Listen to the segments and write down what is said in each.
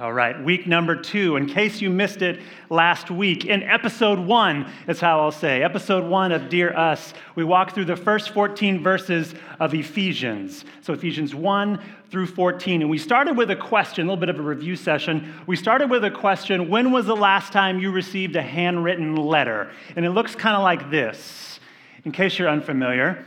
All right, week number two. In case you missed it last week, in episode one, that's how I'll say, episode one of Dear Us, we walked through the first 14 verses of Ephesians. So, Ephesians 1 through 14. And we started with a question, a little bit of a review session. We started with a question When was the last time you received a handwritten letter? And it looks kind of like this, in case you're unfamiliar.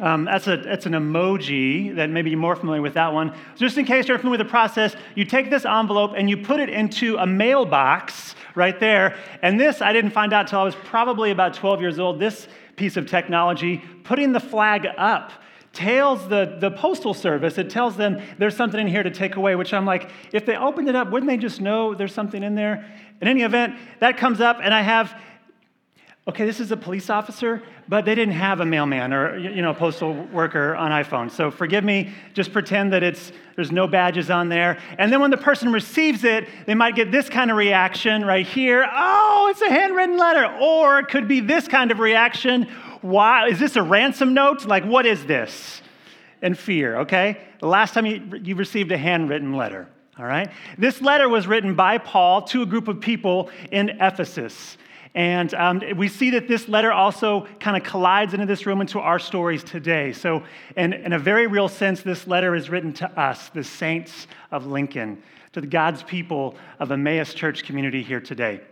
Um, that's, a, that's an emoji that maybe you're more familiar with that one. Just in case you're familiar with the process, you take this envelope and you put it into a mailbox right there. And this, I didn't find out until I was probably about 12 years old. This piece of technology, putting the flag up, tells the, the postal service, it tells them there's something in here to take away, which I'm like, if they opened it up, wouldn't they just know there's something in there? In any event, that comes up, and I have okay, this is a police officer, but they didn't have a mailman or you know, a postal worker on iPhone. So forgive me, just pretend that it's there's no badges on there. And then when the person receives it, they might get this kind of reaction right here. Oh, it's a handwritten letter. Or it could be this kind of reaction. Why is this a ransom note? Like what is this? And fear, okay? The last time you, you received a handwritten letter. All right? This letter was written by Paul to a group of people in Ephesus. And um, we see that this letter also kind of collides into this room into our stories today. So, in, in a very real sense, this letter is written to us, the saints of Lincoln, to the God's people of Emmaus Church community here today.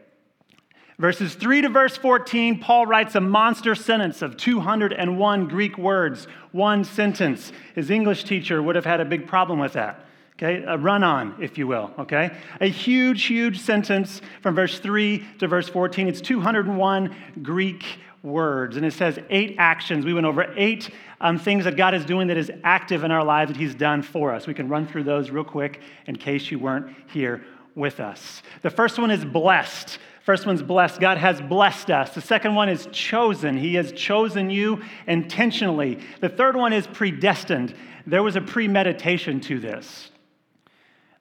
Verses 3 to verse 14, Paul writes a monster sentence of 201 Greek words, one sentence. His English teacher would have had a big problem with that okay? A run on, if you will, okay? A huge, huge sentence from verse 3 to verse 14. It's 201 Greek words, and it says eight actions. We went over eight um, things that God is doing that is active in our lives that He's done for us. We can run through those real quick in case you weren't here with us. The first one is blessed. First one's blessed. God has blessed us. The second one is chosen. He has chosen you intentionally. The third one is predestined. There was a premeditation to this.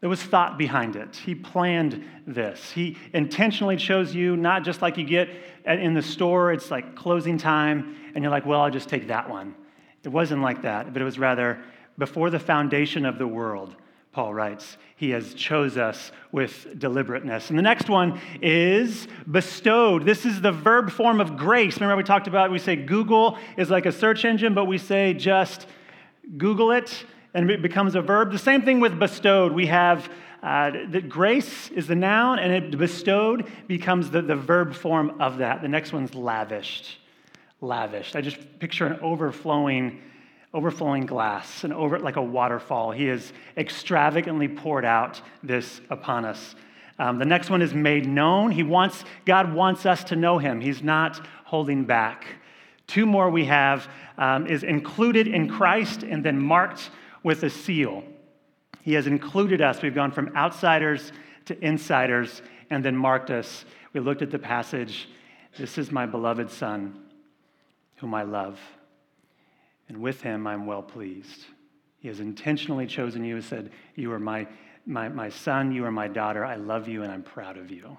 There was thought behind it. He planned this. He intentionally chose you, not just like you get in the store, it's like closing time, and you're like, well, I'll just take that one. It wasn't like that, but it was rather before the foundation of the world, Paul writes, he has chose us with deliberateness. And the next one is bestowed. This is the verb form of grace. Remember we talked about, we say Google is like a search engine, but we say just Google it and it becomes a verb. The same thing with bestowed. We have uh, that grace is the noun, and it bestowed becomes the, the verb form of that. The next one's lavished. Lavished. I just picture an overflowing, overflowing glass, and over like a waterfall. He has extravagantly poured out this upon us. Um, the next one is made known. He wants God wants us to know Him. He's not holding back. Two more we have um, is included in Christ and then marked with a seal. He has included us. We've gone from outsiders to insiders and then marked us. We looked at the passage This is my beloved Son, whom I love, and with him I'm well pleased. He has intentionally chosen you and said, You are my, my, my son, you are my daughter. I love you and I'm proud of you.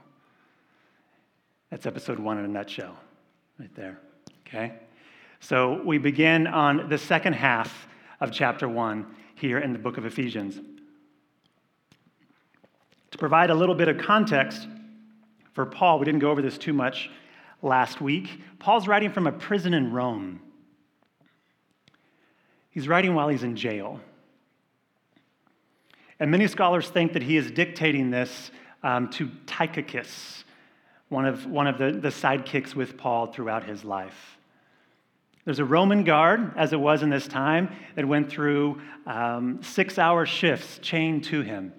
That's episode one in a nutshell, right there. Okay? So we begin on the second half of chapter 1 here in the book of Ephesians. To provide a little bit of context for Paul, we didn't go over this too much last week. Paul's writing from a prison in Rome. He's writing while he's in jail. And many scholars think that he is dictating this um, to Tychicus, one of, one of the, the sidekicks with Paul throughout his life. There's a Roman guard, as it was in this time, that went through um, six hour shifts chained to him,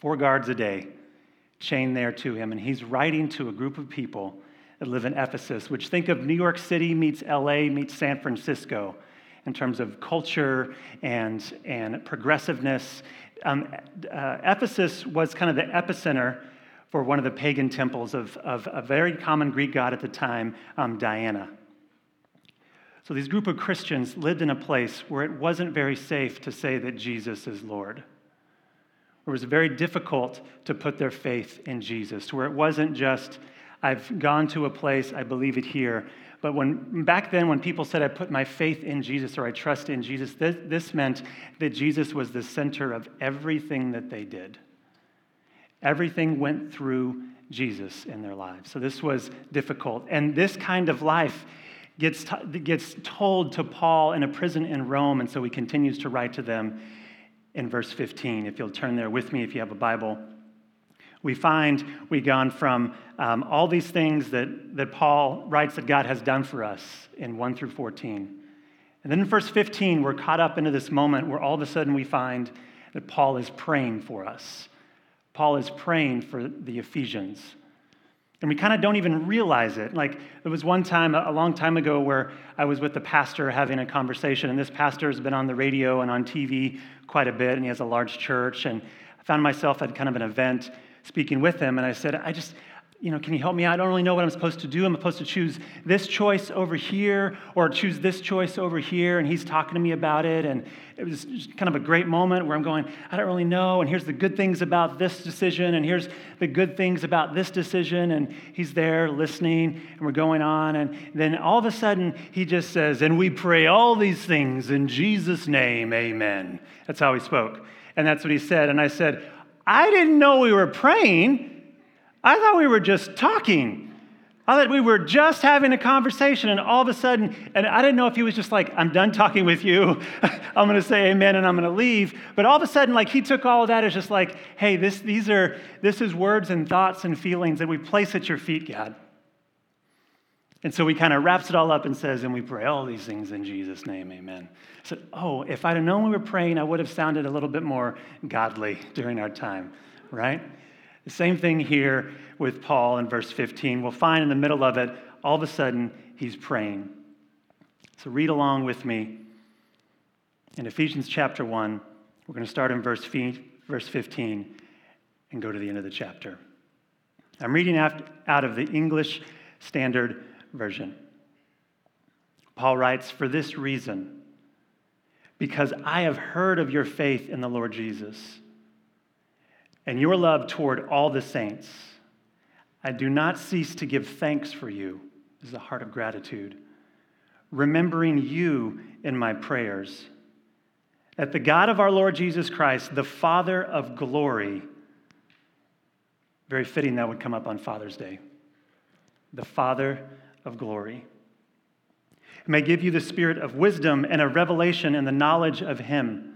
four guards a day chained there to him. And he's writing to a group of people that live in Ephesus, which think of New York City meets LA meets San Francisco in terms of culture and, and progressiveness. Um, uh, Ephesus was kind of the epicenter for one of the pagan temples of, of a very common Greek god at the time, um, Diana. So these group of Christians lived in a place where it wasn't very safe to say that Jesus is Lord. Where it was very difficult to put their faith in Jesus, where it wasn't just, I've gone to a place, I believe it here. But when back then, when people said I put my faith in Jesus or I trust in Jesus, this, this meant that Jesus was the center of everything that they did. Everything went through Jesus in their lives. So this was difficult. And this kind of life gets, t- gets told to Paul in a prison in Rome, and so he continues to write to them in verse 15. If you'll turn there with me, if you have a Bible. We find we've gone from um, all these things that, that Paul writes that God has done for us in 1 through 14. And then in verse 15, we're caught up into this moment where all of a sudden we find that Paul is praying for us. Paul is praying for the Ephesians. And we kind of don't even realize it. Like, there was one time, a long time ago, where I was with the pastor having a conversation, and this pastor has been on the radio and on TV quite a bit, and he has a large church. And I found myself at kind of an event speaking with him, and I said, I just, you know, can you help me? I don't really know what I'm supposed to do. I'm supposed to choose this choice over here or choose this choice over here. And he's talking to me about it. And it was kind of a great moment where I'm going, I don't really know. And here's the good things about this decision. And here's the good things about this decision. And he's there listening and we're going on. And then all of a sudden he just says, And we pray all these things in Jesus' name, amen. That's how he spoke. And that's what he said. And I said, I didn't know we were praying. I thought we were just talking. I thought we were just having a conversation, and all of a sudden, and I didn't know if he was just like, I'm done talking with you. I'm going to say amen and I'm going to leave. But all of a sudden, like, he took all of that as just like, hey, this, these are, this is words and thoughts and feelings that we place at your feet, God. And so he kind of wraps it all up and says, and we pray all these things in Jesus' name, amen. I said, oh, if I'd have known we were praying, I would have sounded a little bit more godly during our time, right? The same thing here with Paul in verse 15. We'll find in the middle of it, all of a sudden, he's praying. So read along with me. In Ephesians chapter 1, we're going to start in verse 15 and go to the end of the chapter. I'm reading out of the English Standard Version. Paul writes, For this reason, because I have heard of your faith in the Lord Jesus and your love toward all the saints. I do not cease to give thanks for you. This is a heart of gratitude. Remembering you in my prayers, that the God of our Lord Jesus Christ, the Father of glory, very fitting that would come up on Father's Day, the Father of glory, may give you the spirit of wisdom and a revelation in the knowledge of Him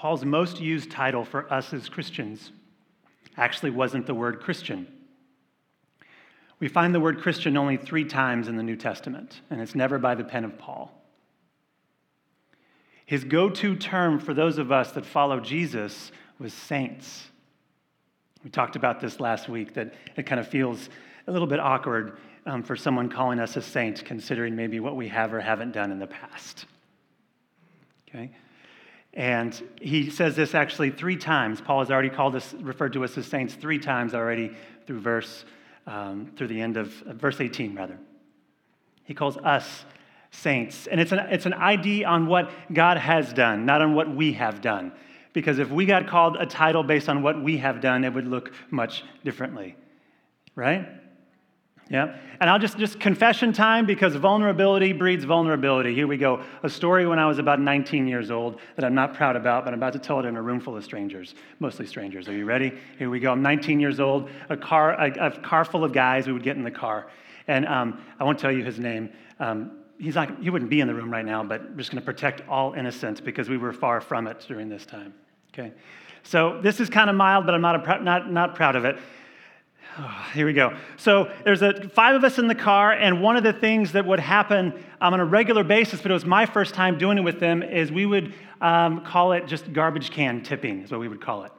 Paul's most used title for us as Christians actually wasn't the word Christian. We find the word Christian only three times in the New Testament, and it's never by the pen of Paul. His go to term for those of us that follow Jesus was saints. We talked about this last week, that it kind of feels a little bit awkward um, for someone calling us a saint, considering maybe what we have or haven't done in the past. Okay? And he says this actually three times. Paul has already called us, referred to us as saints three times already through verse, um, through the end of uh, verse 18, rather. He calls us saints. And it's an, it's an ID on what God has done, not on what we have done. Because if we got called a title based on what we have done, it would look much differently, right? Yeah. And I'll just, just confession time because vulnerability breeds vulnerability. Here we go. A story when I was about 19 years old that I'm not proud about, but I'm about to tell it in a room full of strangers, mostly strangers. Are you ready? Here we go. I'm 19 years old, a car, a, a car full of guys. We would get in the car. And um, I won't tell you his name. Um, he's not, he wouldn't be in the room right now, but just going to protect all innocence because we were far from it during this time. Okay. So this is kind of mild, but I'm not, a, not, not proud of it. Oh, here we go. So there's a, five of us in the car, and one of the things that would happen um, on a regular basis, but it was my first time doing it with them, is we would um, call it just garbage can tipping, is what we would call it.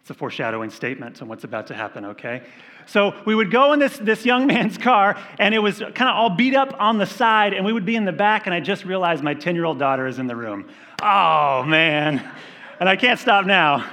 It's a foreshadowing statement on what's about to happen, okay? So we would go in this, this young man's car, and it was kind of all beat up on the side, and we would be in the back, and I just realized my 10 year old daughter is in the room. Oh, man. And I can't stop now.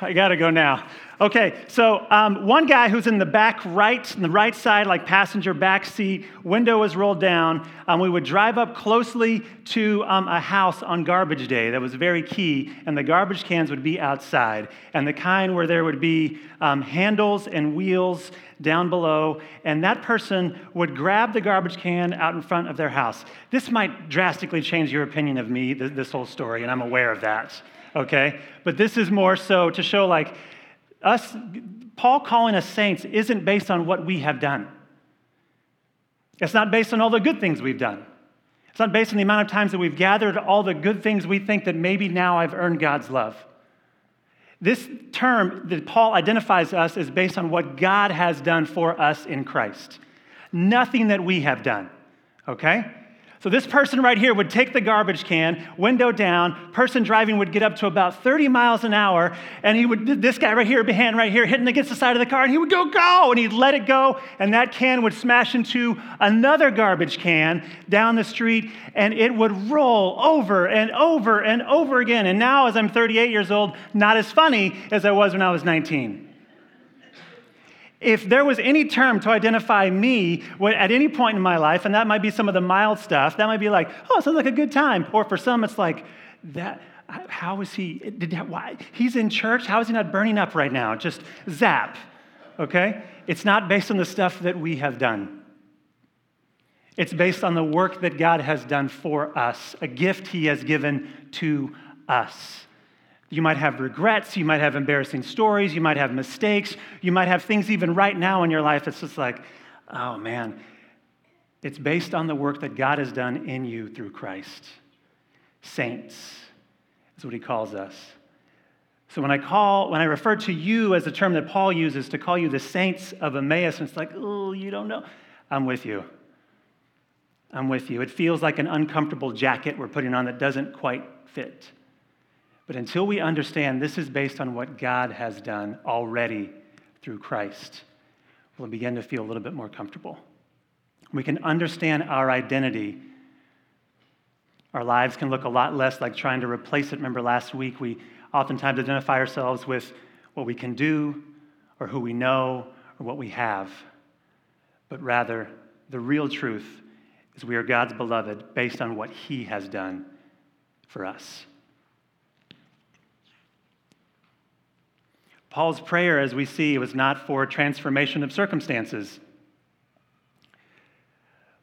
I gotta go now. Okay, so um, one guy who's in the back right, in the right side, like passenger back seat, window was rolled down. Um, we would drive up closely to um, a house on garbage day that was very key, and the garbage cans would be outside, and the kind where there would be um, handles and wheels down below, and that person would grab the garbage can out in front of their house. This might drastically change your opinion of me, this whole story, and I'm aware of that. Okay? But this is more so to show, like, us, Paul calling us saints isn't based on what we have done. It's not based on all the good things we've done. It's not based on the amount of times that we've gathered all the good things we think that maybe now I've earned God's love. This term that Paul identifies us is based on what God has done for us in Christ. Nothing that we have done, okay? So this person right here would take the garbage can, window down, person driving would get up to about 30 miles an hour, and he would, this guy right here, hand right here, hitting against the side of the car, and he would go, go, and he'd let it go, and that can would smash into another garbage can down the street, and it would roll over and over and over again. And now, as I'm 38 years old, not as funny as I was when I was 19 if there was any term to identify me at any point in my life, and that might be some of the mild stuff, that might be like, oh, sounds like a good time. Or for some, it's like, that, how is he, did that, why? He's in church, how is he not burning up right now? Just zap, okay? It's not based on the stuff that we have done. It's based on the work that God has done for us, a gift he has given to us. You might have regrets. You might have embarrassing stories. You might have mistakes. You might have things even right now in your life that's just like, oh man. It's based on the work that God has done in you through Christ. Saints is what he calls us. So when I call, when I refer to you as a term that Paul uses to call you the saints of Emmaus, and it's like, oh, you don't know. I'm with you. I'm with you. It feels like an uncomfortable jacket we're putting on that doesn't quite fit. But until we understand this is based on what God has done already through Christ, we'll begin to feel a little bit more comfortable. We can understand our identity. Our lives can look a lot less like trying to replace it. Remember last week, we oftentimes identify ourselves with what we can do or who we know or what we have. But rather, the real truth is we are God's beloved based on what He has done for us. Paul's prayer, as we see, was not for transformation of circumstances,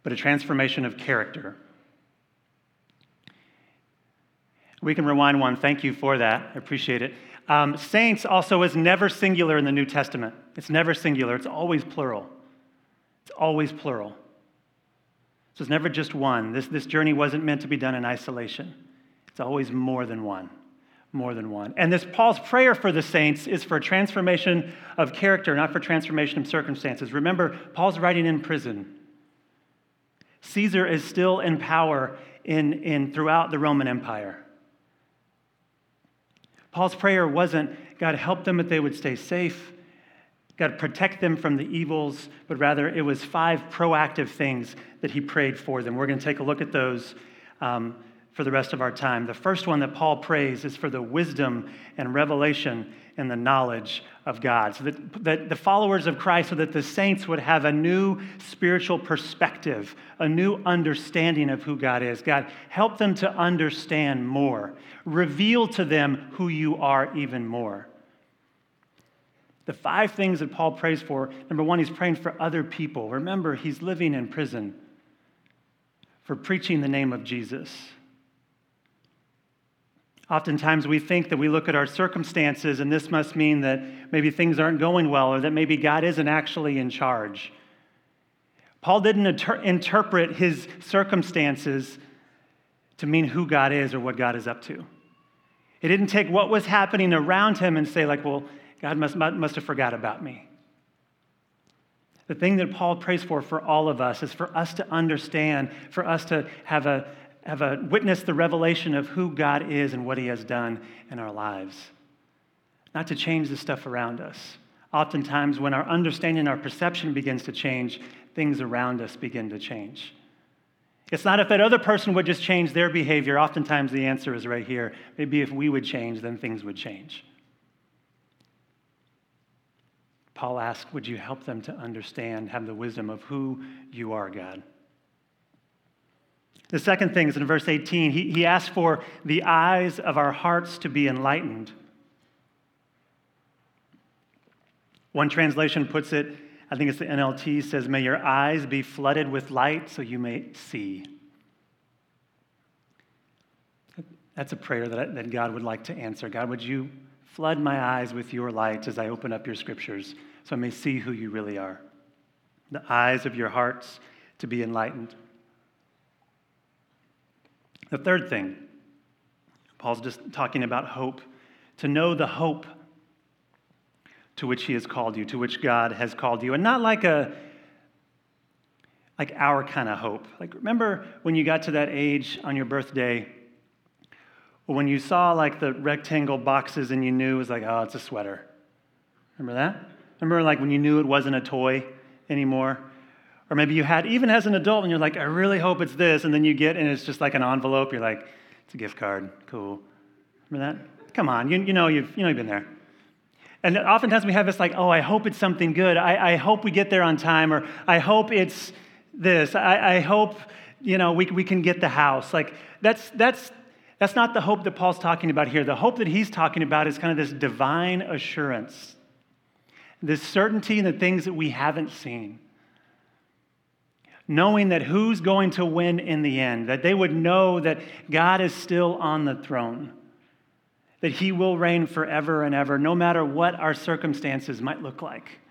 but a transformation of character. We can rewind one. Thank you for that. I appreciate it. Um, saints also is never singular in the New Testament. It's never singular, it's always plural. It's always plural. So it's never just one. This, this journey wasn't meant to be done in isolation, it's always more than one more than one. And this Paul's prayer for the saints is for transformation of character, not for transformation of circumstances. Remember, Paul's writing in prison. Caesar is still in power in, in throughout the Roman Empire. Paul's prayer wasn't, God, help them that they would stay safe. God, protect them from the evils, but rather it was five proactive things that he prayed for them. We're going to take a look at those um, for the rest of our time. The first one that Paul prays is for the wisdom and revelation and the knowledge of God. So that, that the followers of Christ, so that the saints would have a new spiritual perspective, a new understanding of who God is. God, help them to understand more. Reveal to them who you are even more. The five things that Paul prays for number one, he's praying for other people. Remember, he's living in prison for preaching the name of Jesus. Oftentimes, we think that we look at our circumstances, and this must mean that maybe things aren't going well or that maybe God isn't actually in charge. Paul didn't inter- interpret his circumstances to mean who God is or what God is up to. He didn't take what was happening around him and say, like, well, God must, must have forgot about me. The thing that Paul prays for for all of us is for us to understand, for us to have a, have a witness the revelation of who God is and what he has done in our lives. Not to change the stuff around us. Oftentimes, when our understanding, our perception begins to change, things around us begin to change. It's not if that other person would just change their behavior. Oftentimes, the answer is right here. Maybe if we would change, then things would change. Paul asked, Would you help them to understand, have the wisdom of who you are, God? The second thing is in verse 18, he, he asked for the eyes of our hearts to be enlightened. One translation puts it, I think it's the NLT, says, May your eyes be flooded with light so you may see. That's a prayer that, that God would like to answer. God, would you flood my eyes with your light as I open up your scriptures? so I may see who you really are. The eyes of your hearts to be enlightened. The third thing, Paul's just talking about hope, to know the hope to which he has called you, to which God has called you. And not like a like our kind of hope. Like remember when you got to that age on your birthday when you saw like the rectangle boxes and you knew it was like, oh, it's a sweater. Remember that? Remember, like when you knew it wasn't a toy anymore? Or maybe you had, even as an adult, and you're like, I really hope it's this. And then you get, and it's just like an envelope. You're like, it's a gift card. Cool. Remember that? Come on. You, you, know, you've, you know you've been there. And oftentimes we have this like, oh, I hope it's something good. I, I hope we get there on time. Or I hope it's this. I, I hope, you know, we, we can get the house. Like, that's, that's, that's not the hope that Paul's talking about here. The hope that he's talking about is kind of this divine assurance this certainty in the things that we haven't seen. Knowing that who's going to win in the end, that they would know that God is still on the throne, that He will reign forever and ever, no matter what our circumstances might look like.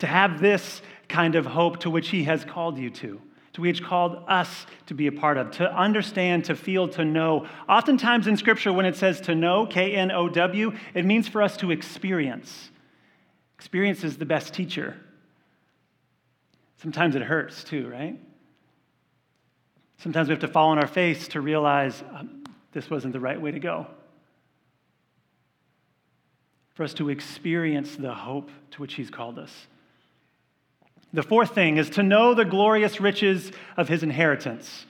To have this kind of hope to which He has called you to, to which called us to be a part of, to understand, to feel, to know. Oftentimes in Scripture, when it says to know, K N O W, it means for us to experience. Experience is the best teacher. Sometimes it hurts too, right? Sometimes we have to fall on our face to realize um, this wasn't the right way to go. For us to experience the hope to which He's called us. The fourth thing is to know the glorious riches of His inheritance.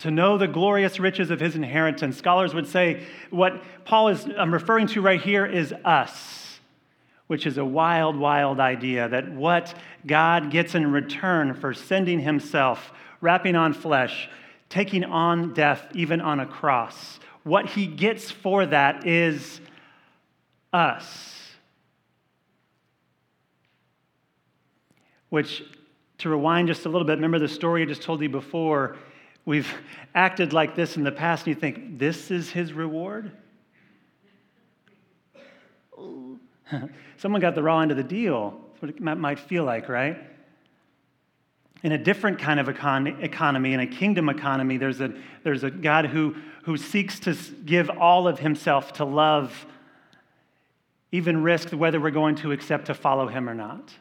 To know the glorious riches of His inheritance. Scholars would say what Paul is um, referring to right here is us which is a wild, wild idea that what God gets in return for sending himself, wrapping on flesh, taking on death, even on a cross, what he gets for that is us. Which, to rewind just a little bit, remember the story I just told you before? We've acted like this in the past, and you think, this is his reward? Someone got the raw end of the deal. What it might feel like, right? In a different kind of econ- economy, in a kingdom economy, there's a, there's a God who, who seeks to give all of himself to love, even risk whether we're going to accept to follow him or not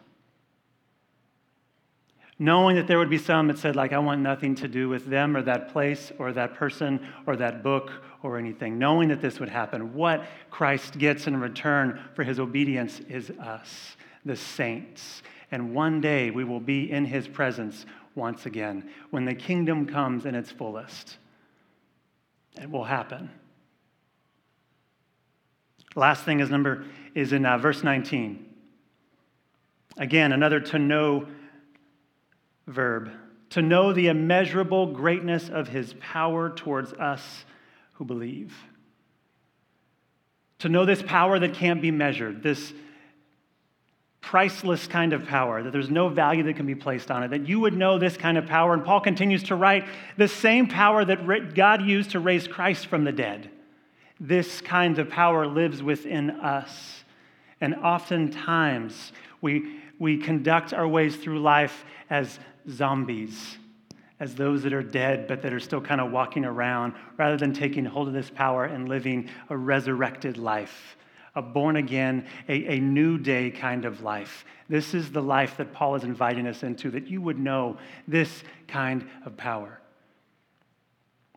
knowing that there would be some that said, like, I want nothing to do with them or that place or that person or that book or anything, knowing that this would happen. What Christ gets in return for his obedience is us, the saints. And one day we will be in his presence once again when the kingdom comes in its fullest. It will happen. Last thing is number is in uh, verse 19. Again, another to know verb to know the immeasurable greatness of his power towards us who believe. To know this power that can't be measured, this priceless kind of power, that there's no value that can be placed on it, that you would know this kind of power. And Paul continues to write the same power that God used to raise Christ from the dead. This kind of power lives within us. And oftentimes we, we conduct our ways through life as zombies, as those that are dead but that are still kind of walking around, rather than taking hold of this power and living a resurrected life, a born again, a, a new day kind of life. This is the life that Paul is inviting us into, that you would know this kind of power.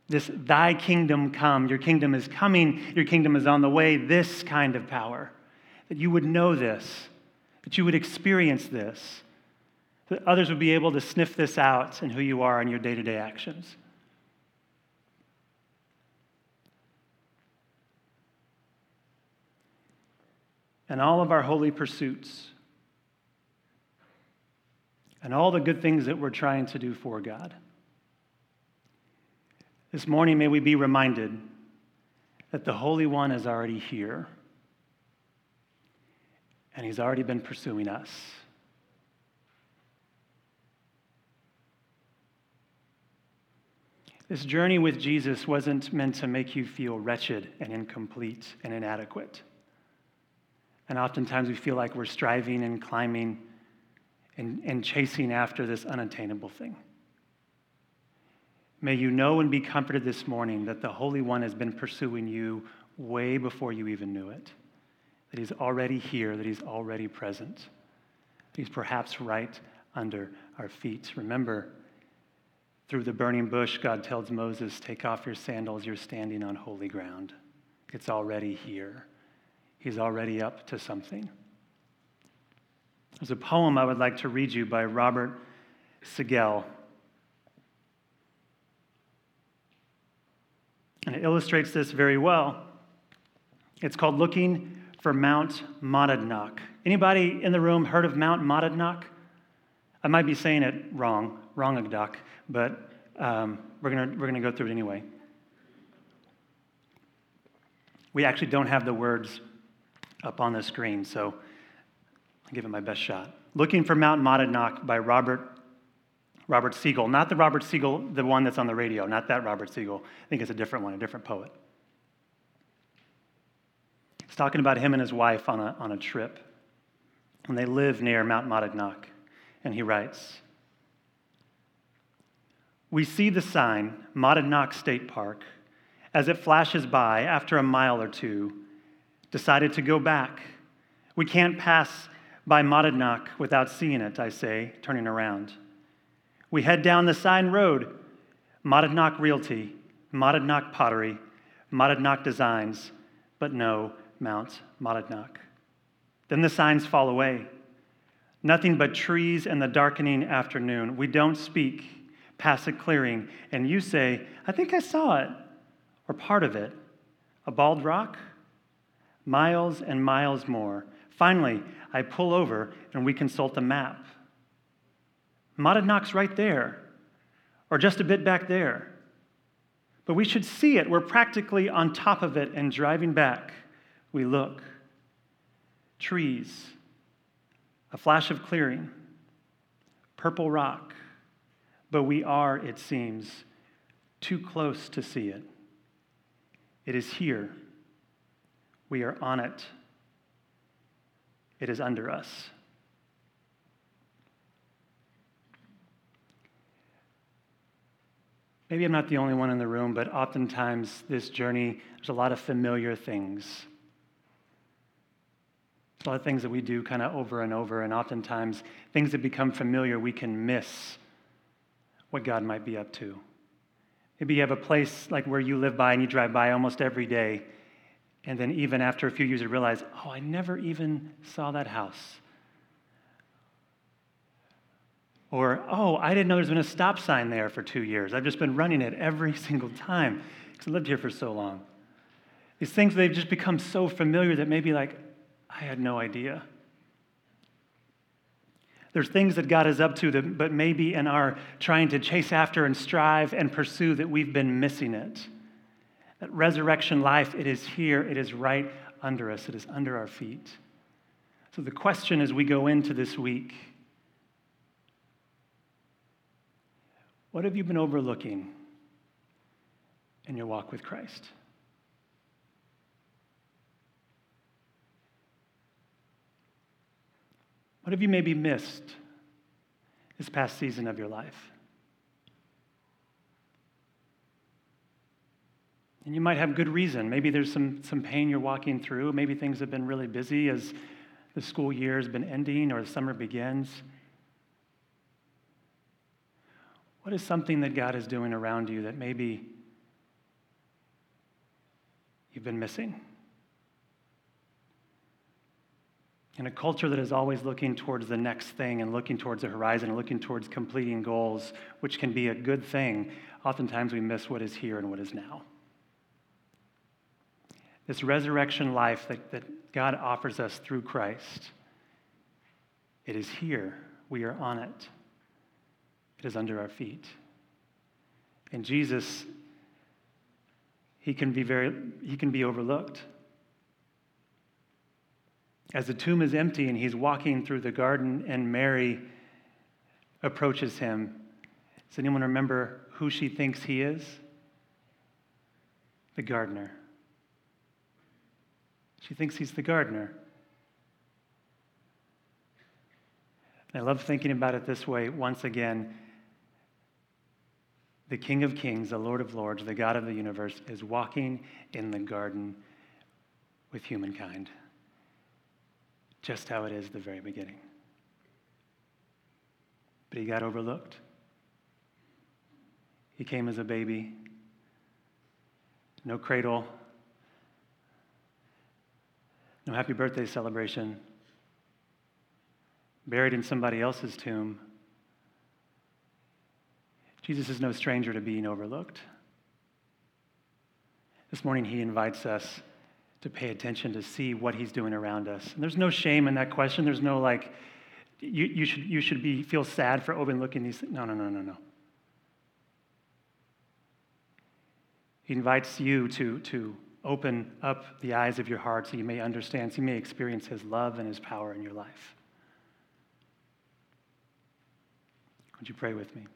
This, thy kingdom come, your kingdom is coming, your kingdom is on the way, this kind of power. That you would know this, that you would experience this, that others would be able to sniff this out in who you are in your day to day actions. and all of our holy pursuits and all the good things that we're trying to do for God. This morning, may we be reminded that the Holy One is already here and He's already been pursuing us. This journey with Jesus wasn't meant to make you feel wretched and incomplete and inadequate. And oftentimes we feel like we're striving and climbing and, and chasing after this unattainable thing. May you know and be comforted this morning that the Holy One has been pursuing you way before you even knew it, that He's already here, that He's already present, that He's perhaps right under our feet. Remember, through the burning bush, God tells Moses, Take off your sandals, you're standing on holy ground. It's already here. He's already up to something. There's a poem I would like to read you by Robert Siegel. And it illustrates this very well. It's called Looking for Mount Monadnock. Anybody in the room heard of Mount Monadnock? I might be saying it wrong, wrongagdock, but um, we're going we're to go through it anyway. We actually don't have the words up on the screen, so I'll give it my best shot. Looking for Mount Monadnock by Robert Robert Siegel, not the Robert Siegel, the one that's on the radio, not that Robert Siegel. I think it's a different one, a different poet. He's talking about him and his wife on a, on a trip. And they live near Mount Monadnock. And he writes We see the sign, Monadnock State Park, as it flashes by after a mile or two decided to go back. We can't pass by Monadnock without seeing it, I say, turning around. We head down the sign road Monadnock Realty, Monadnock Pottery, Monadnock Designs, but no Mount Monadnock. Then the signs fall away. Nothing but trees and the darkening afternoon. We don't speak past a clearing, and you say, I think I saw it, or part of it. A bald rock? miles and miles more. Finally, I pull over and we consult the map. Monadnock's right there, or just a bit back there. But we should see it. We're practically on top of it and driving back. We look. Trees, a flash of clearing, purple rock. But we are, it seems, too close to see it. It is here we are on it. It is under us. Maybe I'm not the only one in the room, but oftentimes this journey, there's a lot of familiar things. A lot of things that we do kind of over and over, and oftentimes things that become familiar, we can miss what God might be up to. Maybe you have a place like where you live by and you drive by almost every day, and then, even after a few years, you realize, oh, I never even saw that house. Or, oh, I didn't know there's been a stop sign there for two years. I've just been running it every single time because I lived here for so long. These things, they've just become so familiar that maybe, like, I had no idea. There's things that God is up to, that, but maybe in our trying to chase after and strive and pursue that we've been missing it. That resurrection life, it is here, it is right under us, it is under our feet. So the question as we go into this week what have you been overlooking in your walk with Christ? What have you maybe missed this past season of your life? And you might have good reason. Maybe there's some, some pain you're walking through. Maybe things have been really busy as the school year has been ending or the summer begins. What is something that God is doing around you that maybe you've been missing? In a culture that is always looking towards the next thing and looking towards the horizon and looking towards completing goals, which can be a good thing, oftentimes we miss what is here and what is now. This resurrection life that, that God offers us through Christ, it is here. We are on it. It is under our feet. And Jesus, he can be very, he can be overlooked. As the tomb is empty and he's walking through the garden, and Mary approaches him, does anyone remember who she thinks he is? The gardener. She thinks he's the gardener. I love thinking about it this way once again. The King of Kings, the Lord of Lords, the God of the universe, is walking in the garden with humankind just how it is the very beginning. But he got overlooked. He came as a baby, no cradle, no happy birthday celebration, buried in somebody else's tomb. Jesus is no stranger to being overlooked. This morning, he invites us to pay attention to see what he's doing around us. And there's no shame in that question. There's no like, you, you should, you should be, feel sad for overlooking these things. No, no, no, no, no. He invites you to, to open up the eyes of your heart so you may understand, so you may experience his love and his power in your life. Would you pray with me?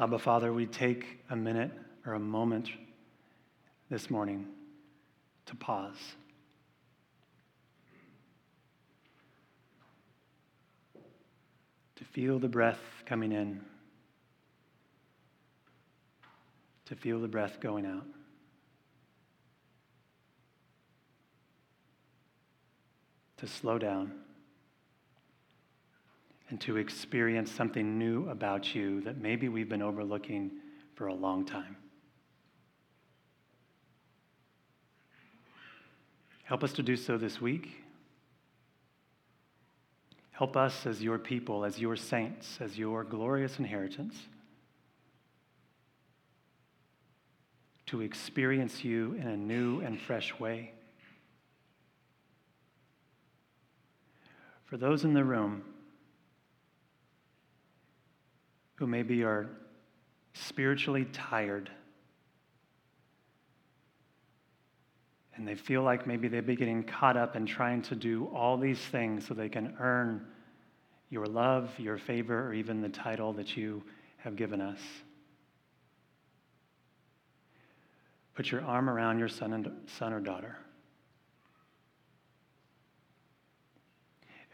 Abba, Father, we take a minute or a moment this morning to pause. To feel the breath coming in, to feel the breath going out. To slow down and to experience something new about you that maybe we've been overlooking for a long time. Help us to do so this week. Help us as your people, as your saints, as your glorious inheritance, to experience you in a new and fresh way. For those in the room, who maybe are spiritually tired. And they feel like maybe they've been getting caught up in trying to do all these things so they can earn your love, your favor, or even the title that you have given us. Put your arm around your son, and, son or daughter.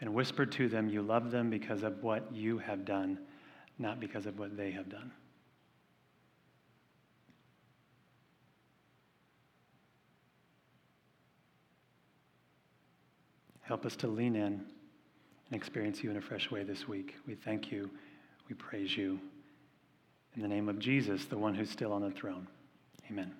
And whisper to them you love them because of what you have done not because of what they have done. Help us to lean in and experience you in a fresh way this week. We thank you. We praise you. In the name of Jesus, the one who's still on the throne. Amen.